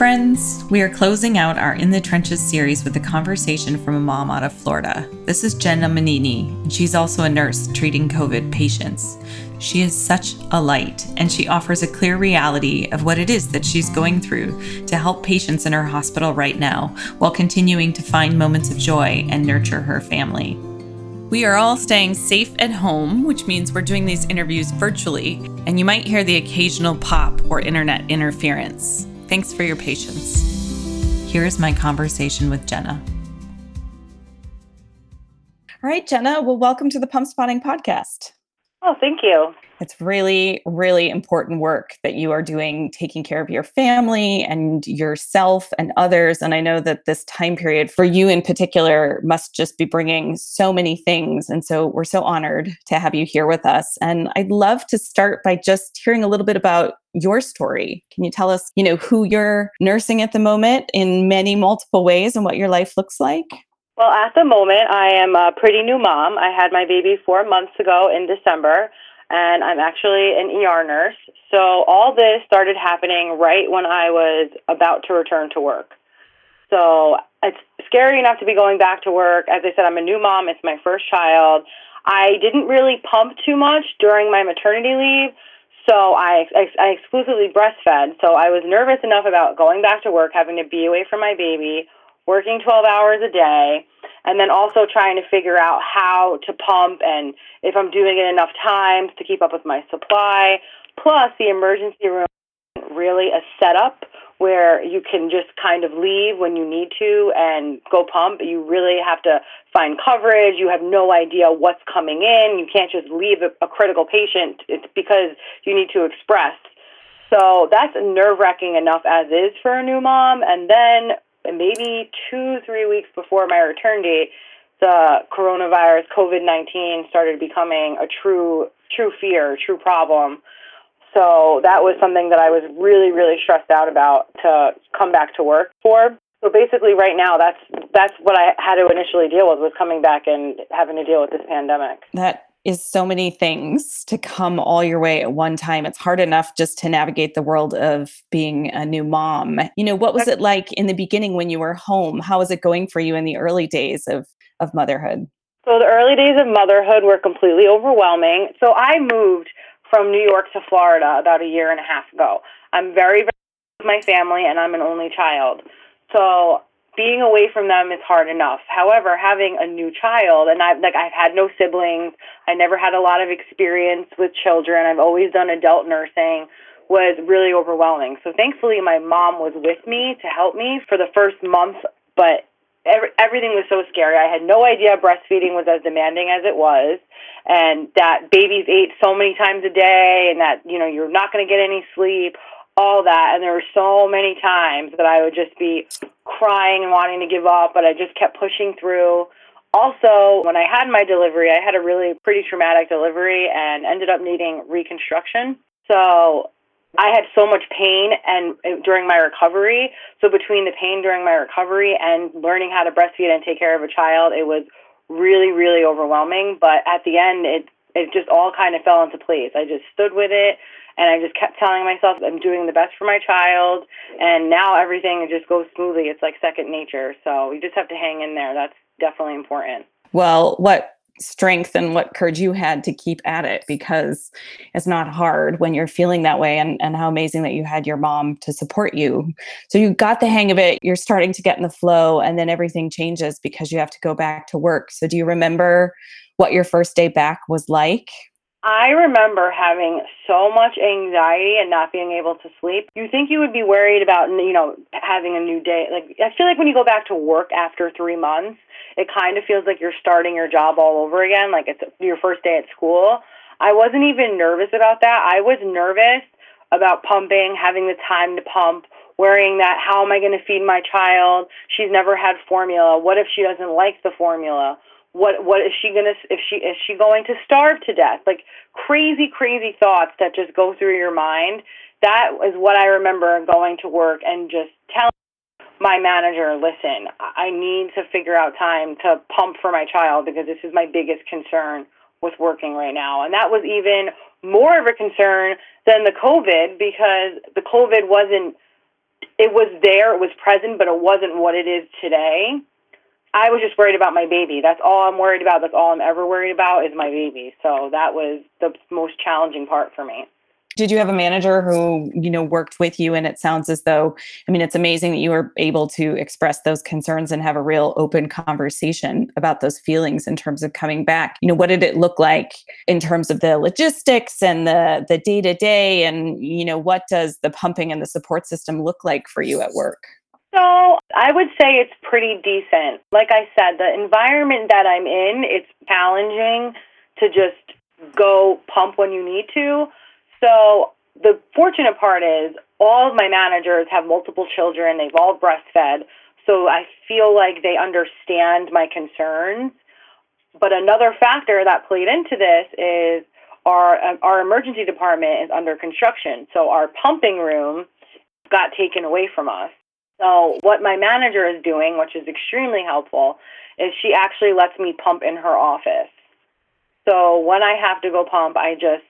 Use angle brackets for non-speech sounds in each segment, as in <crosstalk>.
friends. We are closing out our In the Trenches series with a conversation from a mom out of Florida. This is Jenna Mannini, and she's also a nurse treating COVID patients. She is such a light, and she offers a clear reality of what it is that she's going through to help patients in her hospital right now while continuing to find moments of joy and nurture her family. We are all staying safe at home, which means we're doing these interviews virtually, and you might hear the occasional pop or internet interference. Thanks for your patience. Here is my conversation with Jenna. All right, Jenna. Well, welcome to the Pump Spotting Podcast. Oh, thank you. It's really, really important work that you are doing, taking care of your family and yourself and others. And I know that this time period for you in particular must just be bringing so many things. And so we're so honored to have you here with us. And I'd love to start by just hearing a little bit about your story. Can you tell us, you know, who you're nursing at the moment in many multiple ways and what your life looks like? Well, at the moment, I am a pretty new mom. I had my baby four months ago in December and I'm actually an ER nurse. So all this started happening right when I was about to return to work. So it's scary enough to be going back to work. As I said, I'm a new mom, it's my first child. I didn't really pump too much during my maternity leave. So I, I, I exclusively breastfed. So I was nervous enough about going back to work, having to be away from my baby, working 12 hours a day, and then also trying to figure out how to pump and if I'm doing it enough times to keep up with my supply. Plus, the emergency room really a setup where you can just kind of leave when you need to and go pump. You really have to find coverage. You have no idea what's coming in. You can't just leave a, a critical patient. It's because you need to express. So that's nerve wracking enough as is for a new mom. And then maybe two, three weeks before my return date, the coronavirus, COVID 19, started becoming a true, true fear, true problem. So that was something that I was really, really stressed out about to come back to work for. So basically, right now, that's that's what I had to initially deal with was coming back and having to deal with this pandemic. That is so many things to come all your way at one time. It's hard enough just to navigate the world of being a new mom. You know, what was it like in the beginning when you were home? How was it going for you in the early days of, of motherhood? So, the early days of motherhood were completely overwhelming. So, I moved from New York to Florida about a year and a half ago. I'm very, very with my family, and I'm an only child. So, being away from them is hard enough. However, having a new child, and I've like I've had no siblings, I never had a lot of experience with children. I've always done adult nursing was really overwhelming. So thankfully, my mom was with me to help me for the first month, but every, everything was so scary. I had no idea breastfeeding was as demanding as it was, and that babies ate so many times a day, and that you know you're not going to get any sleep all that and there were so many times that I would just be crying and wanting to give up but I just kept pushing through. Also, when I had my delivery, I had a really pretty traumatic delivery and ended up needing reconstruction. So, I had so much pain and during my recovery. So between the pain during my recovery and learning how to breastfeed and take care of a child, it was really really overwhelming, but at the end it it just all kind of fell into place. I just stood with it and I just kept telling myself I'm doing the best for my child and now everything just goes smoothly. It's like second nature. So you just have to hang in there. That's definitely important. Well, what strength and what courage you had to keep at it because it's not hard when you're feeling that way and, and how amazing that you had your mom to support you so you got the hang of it you're starting to get in the flow and then everything changes because you have to go back to work so do you remember what your first day back was like I remember having so much anxiety and not being able to sleep. You think you would be worried about, you know, having a new day. Like, I feel like when you go back to work after three months, it kind of feels like you're starting your job all over again, like it's your first day at school. I wasn't even nervous about that. I was nervous about pumping, having the time to pump, worrying that how am I going to feed my child? She's never had formula. What if she doesn't like the formula? What what is she gonna if she is she going to starve to death? Like crazy crazy thoughts that just go through your mind. That is what i remember going to work and just telling my manager listen i need to figure out time to pump for my child because this is my biggest concern with working right now. And that was even more of a concern than the covid because the covid wasn't it was there, it was present, but it wasn't what it is today. I was just worried about my baby. That's all I'm worried about. That's all I'm ever worried about is my baby. So that was the most challenging part for me did you have a manager who you know worked with you and it sounds as though i mean it's amazing that you were able to express those concerns and have a real open conversation about those feelings in terms of coming back you know what did it look like in terms of the logistics and the the day to day and you know what does the pumping and the support system look like for you at work so I would say it's pretty decent. Like I said, the environment that I'm in, it's challenging to just go pump when you need to. So the fortunate part is all of my managers have multiple children. They've all breastfed. So I feel like they understand my concerns. But another factor that played into this is our our emergency department is under construction. So our pumping room got taken away from us. So what my manager is doing, which is extremely helpful, is she actually lets me pump in her office. So when I have to go pump, I just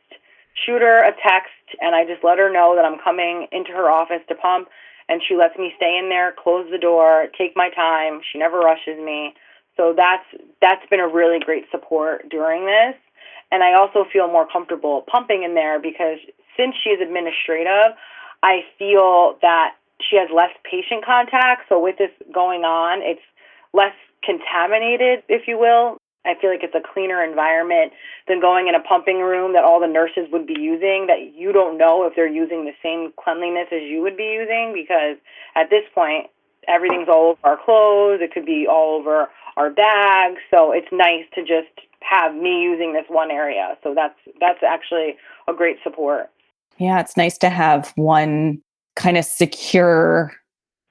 shoot her a text and I just let her know that I'm coming into her office to pump and she lets me stay in there, close the door, take my time. She never rushes me. So that's that's been a really great support during this. And I also feel more comfortable pumping in there because since she is administrative, I feel that she has less patient contact. So with this going on, it's less contaminated, if you will. I feel like it's a cleaner environment than going in a pumping room that all the nurses would be using that you don't know if they're using the same cleanliness as you would be using because at this point everything's all over our clothes, it could be all over our bags. So it's nice to just have me using this one area. So that's that's actually a great support. Yeah, it's nice to have one kind of secure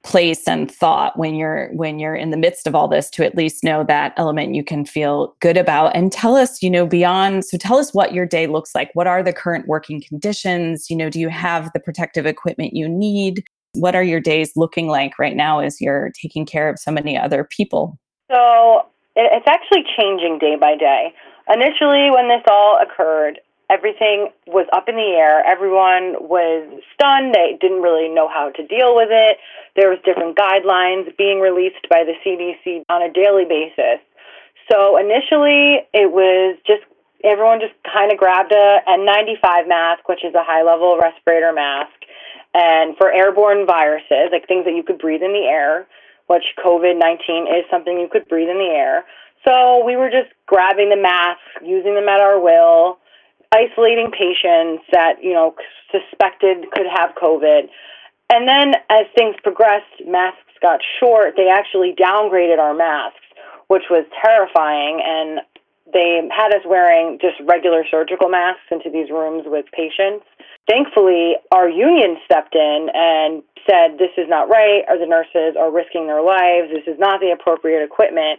place and thought when you're when you're in the midst of all this to at least know that element you can feel good about. And tell us you know beyond so tell us what your day looks like. What are the current working conditions? You know do you have the protective equipment you need? What are your days looking like right now as you're taking care of so many other people? So it's actually changing day by day. Initially when this all occurred everything was up in the air. Everyone was stunned. They didn't really know how to deal with it. There was different guidelines being released by the CDC on a daily basis. So initially, it was just everyone just kind of grabbed a N95 mask, which is a high level respirator mask, and for airborne viruses, like things that you could breathe in the air, which COVID 19 is something you could breathe in the air. So we were just grabbing the masks, using them at our will isolating patients that, you know, suspected could have COVID. And then as things progressed, masks got short. They actually downgraded our masks, which was terrifying. And they had us wearing just regular surgical masks into these rooms with patients. Thankfully, our union stepped in and said, This is not right, or the nurses are risking their lives. This is not the appropriate equipment.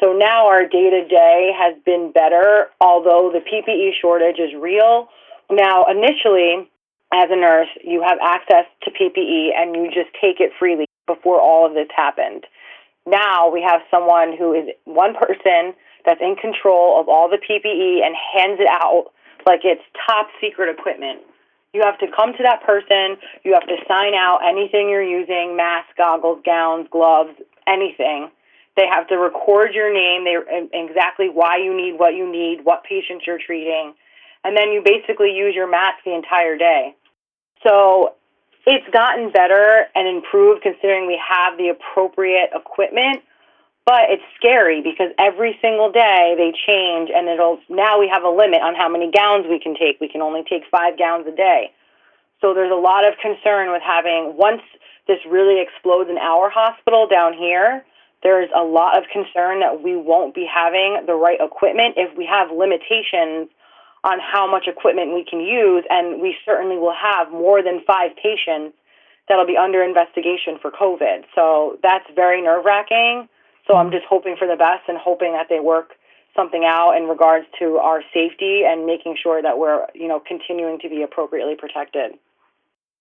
So now our day to day has been better, although the PPE shortage is real. Now, initially, as a nurse, you have access to PPE and you just take it freely before all of this happened. Now we have someone who is one person that's in control of all the PPE and hands it out like it's top secret equipment. You have to come to that person, you have to sign out anything you're using mask, goggles, gowns, gloves, anything they have to record your name, they exactly why you need what you need, what patients you're treating, and then you basically use your mask the entire day. So it's gotten better and improved considering we have the appropriate equipment, but it's scary because every single day they change and it'll now we have a limit on how many gowns we can take. We can only take 5 gowns a day. So there's a lot of concern with having once this really explodes in our hospital down here, there's a lot of concern that we won't be having the right equipment if we have limitations on how much equipment we can use, and we certainly will have more than five patients that'll be under investigation for COVID. So that's very nerve wracking. So I'm just hoping for the best and hoping that they work something out in regards to our safety and making sure that we're, you know, continuing to be appropriately protected.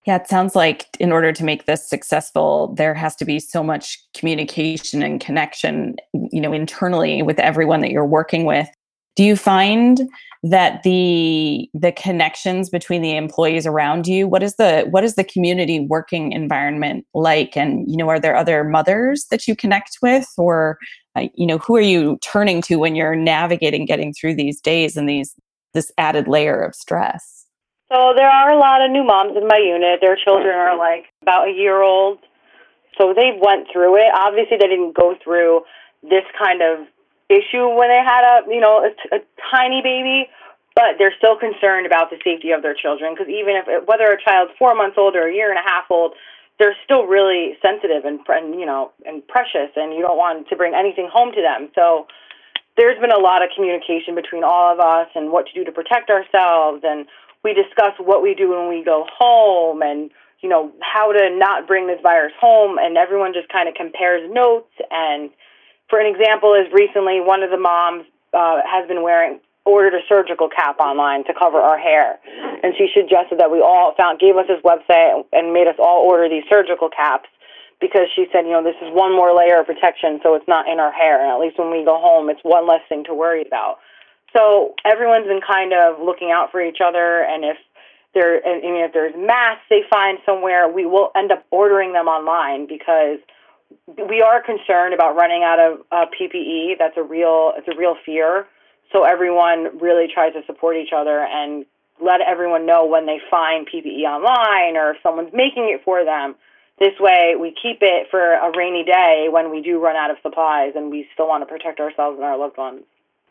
Yeah, it sounds like in order to make this successful, there has to be so much communication and connection, you know, internally with everyone that you're working with. do you find that the the connections between the employees around you what is the what is the community working environment like? And you know are there other mothers that you connect with? Or uh, you know who are you turning to when you're navigating getting through these days and these this added layer of stress so there are a lot of new moms in my unit. Their children are like about a year old. So they went through it. Obviously they didn't go through this kind of issue when they had a you know a, a tiny baby but they're still concerned about the safety of their children. Because even if whether a child's four months old or a year and a half old they're still really sensitive and, and you know and precious and you don't want to bring anything home to them. So there's been a lot of communication between all of us and what to do to protect ourselves and we discuss what we do when we go home and you know how to not bring this virus home and everyone just kind of compares notes. And for an example, is recently one of the moms uh, has been wearing ordered a surgical cap online to cover our hair, and she suggested that we all found gave us this website and made us all order these surgical caps because she said, you know, this is one more layer of protection, so it's not in our hair, and at least when we go home, it's one less thing to worry about. So everyone's been kind of looking out for each other, and if there, I mean, if there's masks they find somewhere, we will end up ordering them online because we are concerned about running out of uh, PPE. That's a real it's a real fear. So everyone really tries to support each other and let everyone know when they find PPE online or if someone's making it for them. This way, we keep it for a rainy day when we do run out of supplies, and we still want to protect ourselves and our loved ones.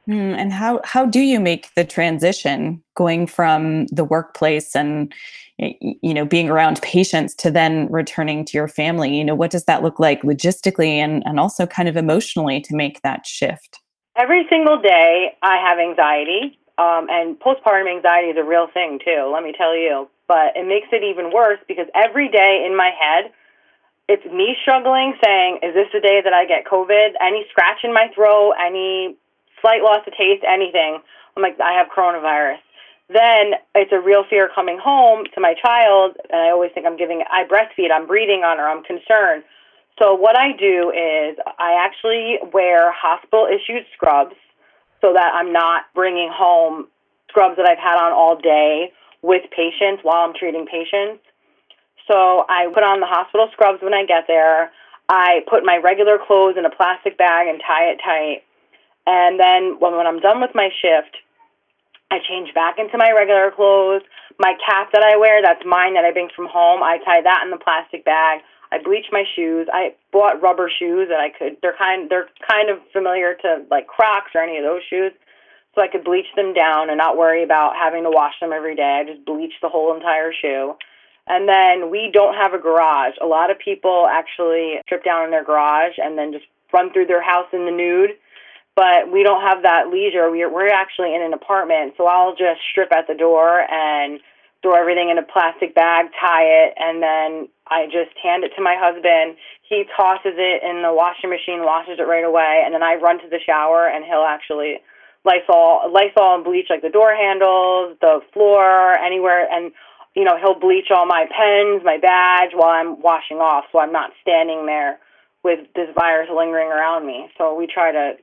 Mm, and how how do you make the transition going from the workplace and you know being around patients to then returning to your family? You know, what does that look like logistically and and also kind of emotionally to make that shift? Every single day, I have anxiety, um, and postpartum anxiety is a real thing too. Let me tell you, but it makes it even worse because every day in my head it's me struggling saying, is this the day that I get COVID? Any scratch in my throat, any slight loss of taste, anything, I'm like, I have coronavirus. Then it's a real fear coming home to my child, and I always think I'm giving, I breastfeed, I'm breathing on her, I'm concerned. So what I do is I actually wear hospital issued scrubs so that I'm not bringing home scrubs that I've had on all day with patients while I'm treating patients. So I put on the hospital scrubs when I get there. I put my regular clothes in a plastic bag and tie it tight. And then when, when I'm done with my shift, I change back into my regular clothes. My cap that I wear, that's mine that I bring from home. I tie that in the plastic bag. I bleach my shoes. I bought rubber shoes that I could. They're kind. They're kind of familiar to like Crocs or any of those shoes, so I could bleach them down and not worry about having to wash them every day. I just bleach the whole entire shoe. And then we don't have a garage. A lot of people actually strip down in their garage and then just run through their house in the nude but we don't have that leisure. We're we're actually in an apartment, so I'll just strip at the door and throw everything in a plastic bag, tie it, and then I just hand it to my husband. He tosses it in the washing machine, washes it right away, and then I run to the shower and he'll actually Lysol Lysol and bleach like the door handles, the floor, anywhere and you know, he'll bleach all my pens, my badge while I'm washing off so I'm not standing there with this virus lingering around me. So we try to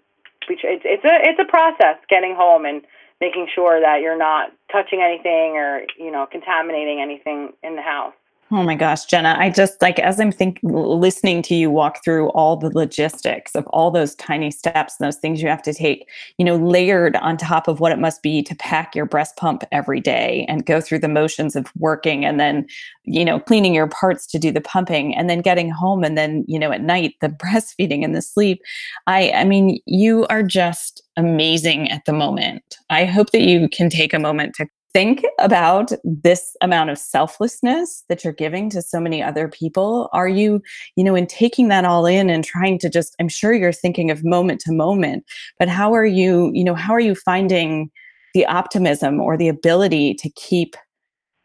it's it's a it's a process getting home and making sure that you're not touching anything or you know contaminating anything in the house. Oh my gosh, Jenna, I just like as I'm think listening to you walk through all the logistics of all those tiny steps and those things you have to take, you know, layered on top of what it must be to pack your breast pump every day and go through the motions of working and then, you know, cleaning your parts to do the pumping and then getting home and then, you know, at night the <laughs> breastfeeding and the sleep. I I mean, you are just amazing at the moment. I hope that you can take a moment to think about this amount of selflessness that you're giving to so many other people. Are you you know in taking that all in and trying to just i'm sure you're thinking of moment to moment but how are you you know how are you finding the optimism or the ability to keep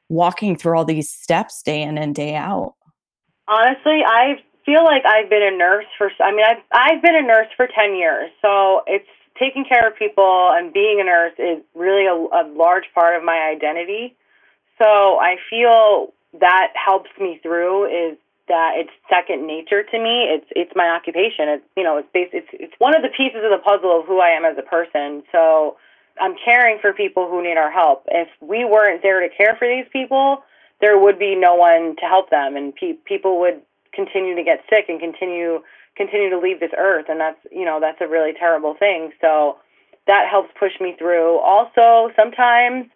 walking through all these steps day in and day out? Honestly i feel like i've been a nurse for i mean i've i've been a nurse for 10 years so it's taking care of people and being a nurse is really a, a large part of my identity. So I feel that helps me through is that it's second nature to me. It's it's my occupation. It's you know it's based, it's it's one of the pieces of the puzzle of who I am as a person. So I'm caring for people who need our help. If we weren't there to care for these people, there would be no one to help them, and pe- people would continue to get sick and continue continue to leave this earth, and that's you know that's a really terrible thing. So that helps push me through. Also, sometimes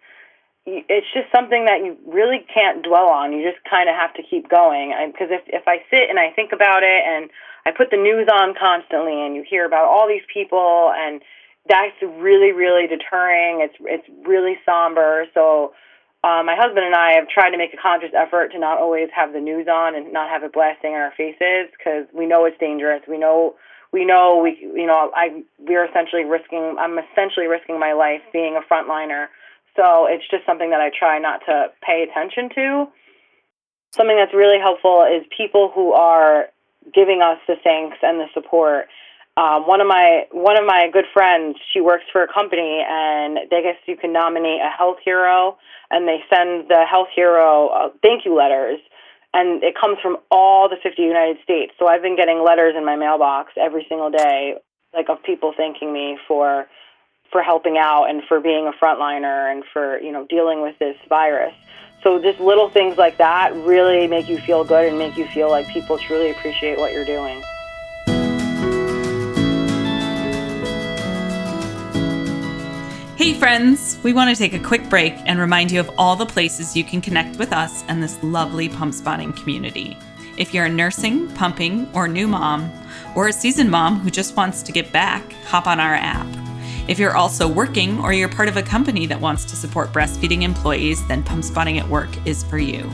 it's just something that you really can't dwell on. You just kind of have to keep going. Because if if I sit and I think about it, and I put the news on constantly, and you hear about all these people, and that's really really deterring. It's it's really somber. So. Uh, my husband and I have tried to make a conscious effort to not always have the news on and not have it blasting in our faces because we know it's dangerous. We know we know we you know I we're essentially risking I'm essentially risking my life being a frontliner so it's just something that I try not to pay attention to. Something that's really helpful is people who are giving us the thanks and the support. Um, one of my one of my good friends, she works for a company, and they guess you can nominate a health hero, and they send the health hero uh, thank you letters, and it comes from all the 50 United States. So I've been getting letters in my mailbox every single day, like of people thanking me for for helping out and for being a frontliner and for you know dealing with this virus. So just little things like that really make you feel good and make you feel like people truly appreciate what you're doing. Hey, friends! We want to take a quick break and remind you of all the places you can connect with us and this lovely pump spotting community. If you're a nursing, pumping, or new mom, or a seasoned mom who just wants to get back, hop on our app. If you're also working or you're part of a company that wants to support breastfeeding employees, then Pump Spotting at Work is for you.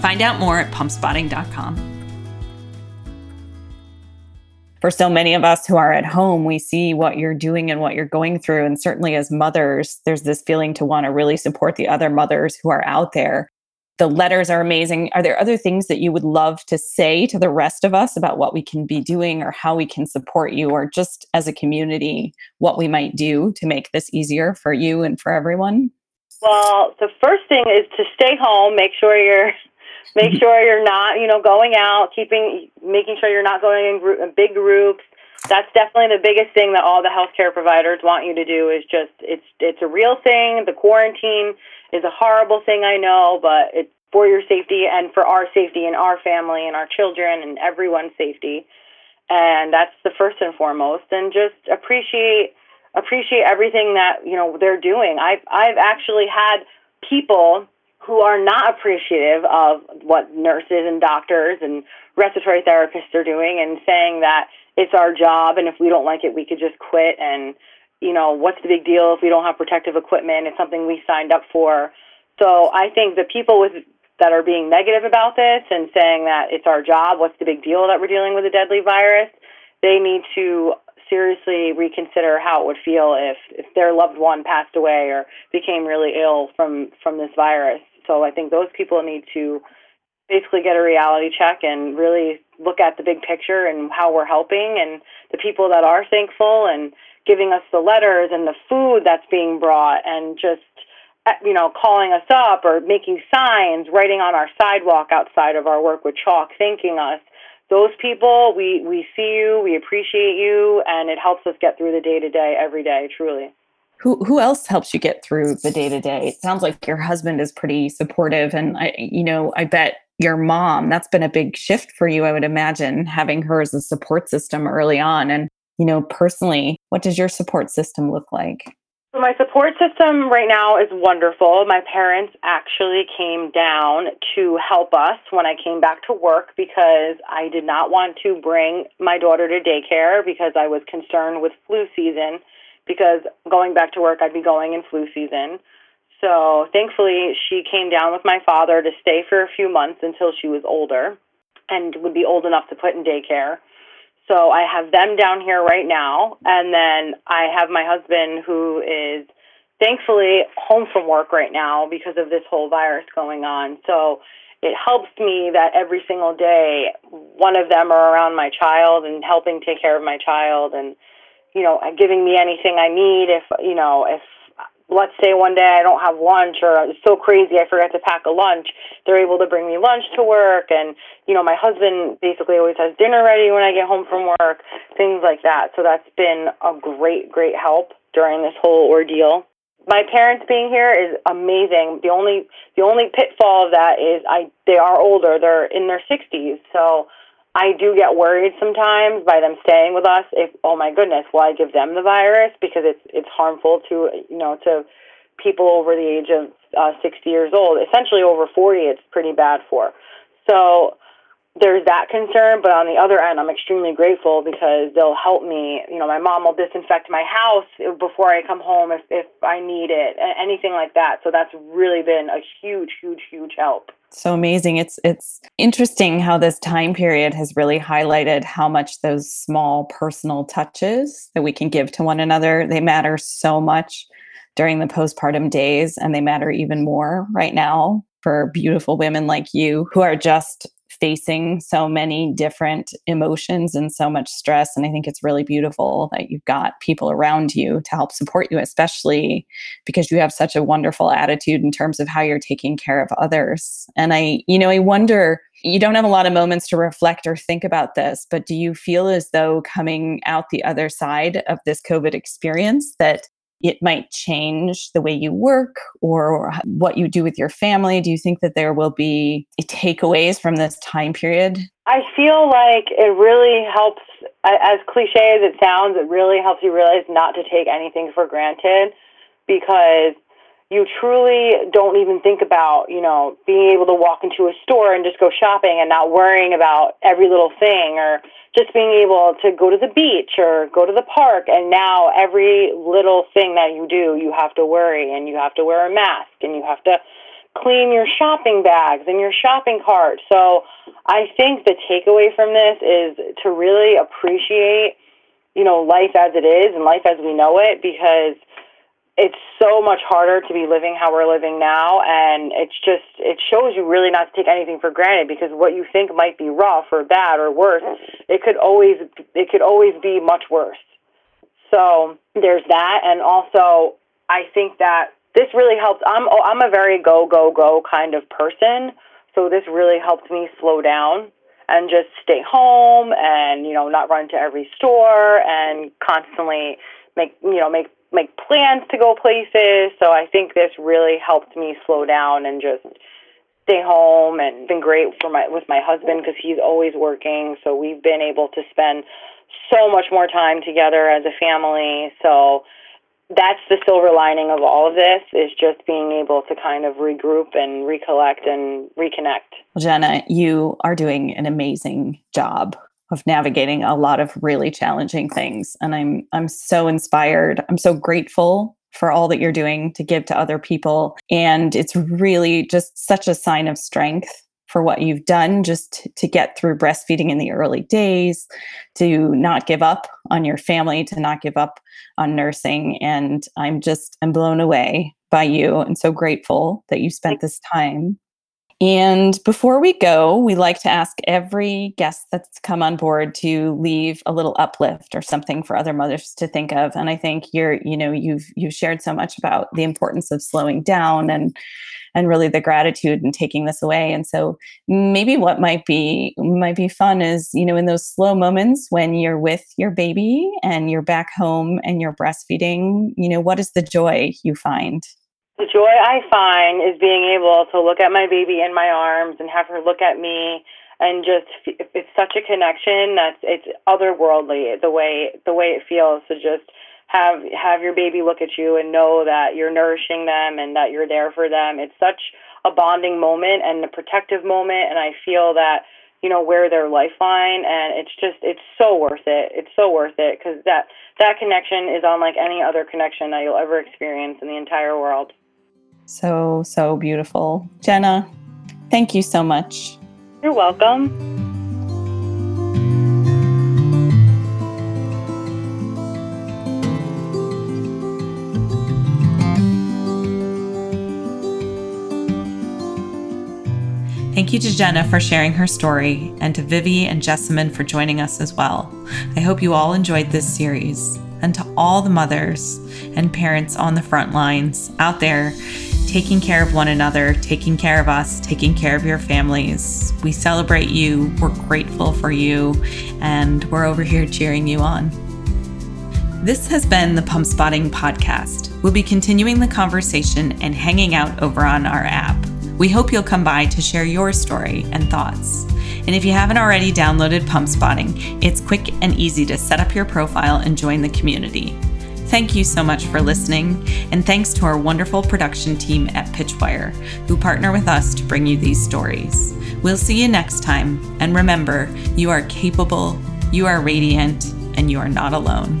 Find out more at pumpspotting.com. For so many of us who are at home, we see what you're doing and what you're going through. And certainly as mothers, there's this feeling to want to really support the other mothers who are out there the letters are amazing. Are there other things that you would love to say to the rest of us about what we can be doing or how we can support you, or just as a community, what we might do to make this easier for you and for everyone? Well, the first thing is to stay home. Make sure you're make sure you're not, you know, going out, keeping making sure you're not going in, group, in big groups. That's definitely the biggest thing that all the healthcare providers want you to do is just it's it's a real thing. The quarantine is a horrible thing, I know, but it's for your safety and for our safety and our family and our children and everyone's safety. And that's the first and foremost. And just appreciate appreciate everything that you know they're doing. I've I've actually had people who are not appreciative of what nurses and doctors and respiratory therapists are doing and saying that it's our job and if we don't like it we could just quit and you know, what's the big deal if we don't have protective equipment? It's something we signed up for. So I think the people with that are being negative about this and saying that it's our job, what's the big deal that we're dealing with a deadly virus, they need to seriously reconsider how it would feel if, if their loved one passed away or became really ill from, from this virus. So I think those people need to basically get a reality check and really look at the big picture and how we're helping and the people that are thankful and giving us the letters and the food that's being brought and just uh, you know calling us up or making signs writing on our sidewalk outside of our work with chalk thanking us. Those people we we see you we appreciate you and it helps us get through the day to day every day truly who who else helps you get through the day to day it sounds like your husband is pretty supportive and i you know i bet your mom that's been a big shift for you i would imagine having her as a support system early on and you know, personally, what does your support system look like? My support system right now is wonderful. My parents actually came down to help us when I came back to work because I did not want to bring my daughter to daycare because I was concerned with flu season because going back to work I'd be going in flu season. So thankfully she came down with my father to stay for a few months until she was older and would be old enough to put in daycare. So I have them down here right now, and then I have my husband who is thankfully home from work right now because of this whole virus going on. So it helps me that every single day one of them are around my child and helping take care of my child and you know giving me anything I need if you know if let's say one day I don't have lunch or it's so crazy I forget to pack a lunch, they're able to bring me lunch to work. And, you know, my husband basically always has dinner ready when I get home from work, things like that. So that's been a great, great help during this whole ordeal. my parents being here is amazing. The only the only pitfall of that is I they are older. They're in their 60s. So I do get worried sometimes by them staying with us if oh my goodness, will I give them the virus because it's it's harmful to, you know, to people over the age of uh, 60 years old. Essentially over 40 it's pretty bad for. So there's that concern, but on the other end, I'm extremely grateful because they'll help me. You know, my mom will disinfect my house before I come home if, if I need it, anything like that. So that's really been a huge, huge, huge help. So amazing. It's it's interesting how this time period has really highlighted how much those small personal touches that we can give to one another, they matter so much during the postpartum days and they matter even more right now for beautiful women like you who are just facing so many different emotions and so much stress. And I think it's really beautiful that you've got people around you to help support you, especially because you have such a wonderful attitude in terms of how you're taking care of others. And I, you know, I wonder, you don't have a lot of moments to reflect or think about this, but do you feel as though coming out the other side of this COVID experience that it might change the way you work or what you do with your family? Do you think that there will be takeaways from this time period? I feel like it really helps, as cliche as it sounds, it really helps you realize not to take anything for granted because you truly don't even think about, you know, being able to walk into a store and just go shopping and not worrying about every little thing or just being able to go to the beach or go to the park and now every little thing that you do you have to worry and you have to wear a mask and you have to clean your shopping bags and your shopping cart. So i think the takeaway from this is to really appreciate you know life as it is and life as we know it because it's so much harder to be living how we're living now and it's just it shows you really not to take anything for granted because what you think might be rough or bad or worse it could always it could always be much worse. So there's that and also i think that this really helps i'm oh, i'm a very go go go kind of person so this really helped me slow down and just stay home and you know not run to every store and constantly make you know make make plans to go places. So I think this really helped me slow down and just stay home and been great for my with my husband because he's always working. So we've been able to spend so much more time together as a family. So that's the silver lining of all of this is just being able to kind of regroup and recollect and reconnect. Well, Jenna, you are doing an amazing job of navigating a lot of really challenging things. And i'm i'm so inspired. I'm so grateful for all that you're doing to give to other people. And it's really just such a sign of strength for what you've done just to get through breastfeeding in the early days to not give up on your family to not give up on nursing. And i'm just i'm blown away by you and so grateful that you spent this time and before we go, we like to ask every guest that's come on board to leave a little uplift or something for other mothers to think of. And I think you're, you know, you've you've shared so much about the importance of slowing down and and really the gratitude and taking this away. And so maybe what might be might be fun is, you know, in those slow moments when you're with your baby and you're back home and you're breastfeeding, you know, what is the joy you find? The joy I find is being able to look at my baby in my arms and have her look at me and just it's such a connection that's it's otherworldly the way the way it feels to just have have your baby look at you and know that you're nourishing them and that you're there for them. It's such a bonding moment and a protective moment and I feel that you know we're their lifeline and it's just it's so worth it it's so worth it because that that connection is unlike any other connection that you'll ever experience in the entire world so, so beautiful. Jenna, thank you so much. You're welcome. Thank you to Jenna for sharing her story and to Vivi and Jessamyn for joining us as well. I hope you all enjoyed this series. And to all the mothers and parents on the front lines out there taking care of one another, taking care of us, taking care of your families. We celebrate you, we're grateful for you, and we're over here cheering you on. This has been the Pump Spotting Podcast. We'll be continuing the conversation and hanging out over on our app. We hope you'll come by to share your story and thoughts. And if you haven't already downloaded Pump Spotting, it's quick and easy to set up your profile and join the community. Thank you so much for listening, and thanks to our wonderful production team at Pitchwire, who partner with us to bring you these stories. We'll see you next time, and remember, you are capable, you are radiant, and you are not alone.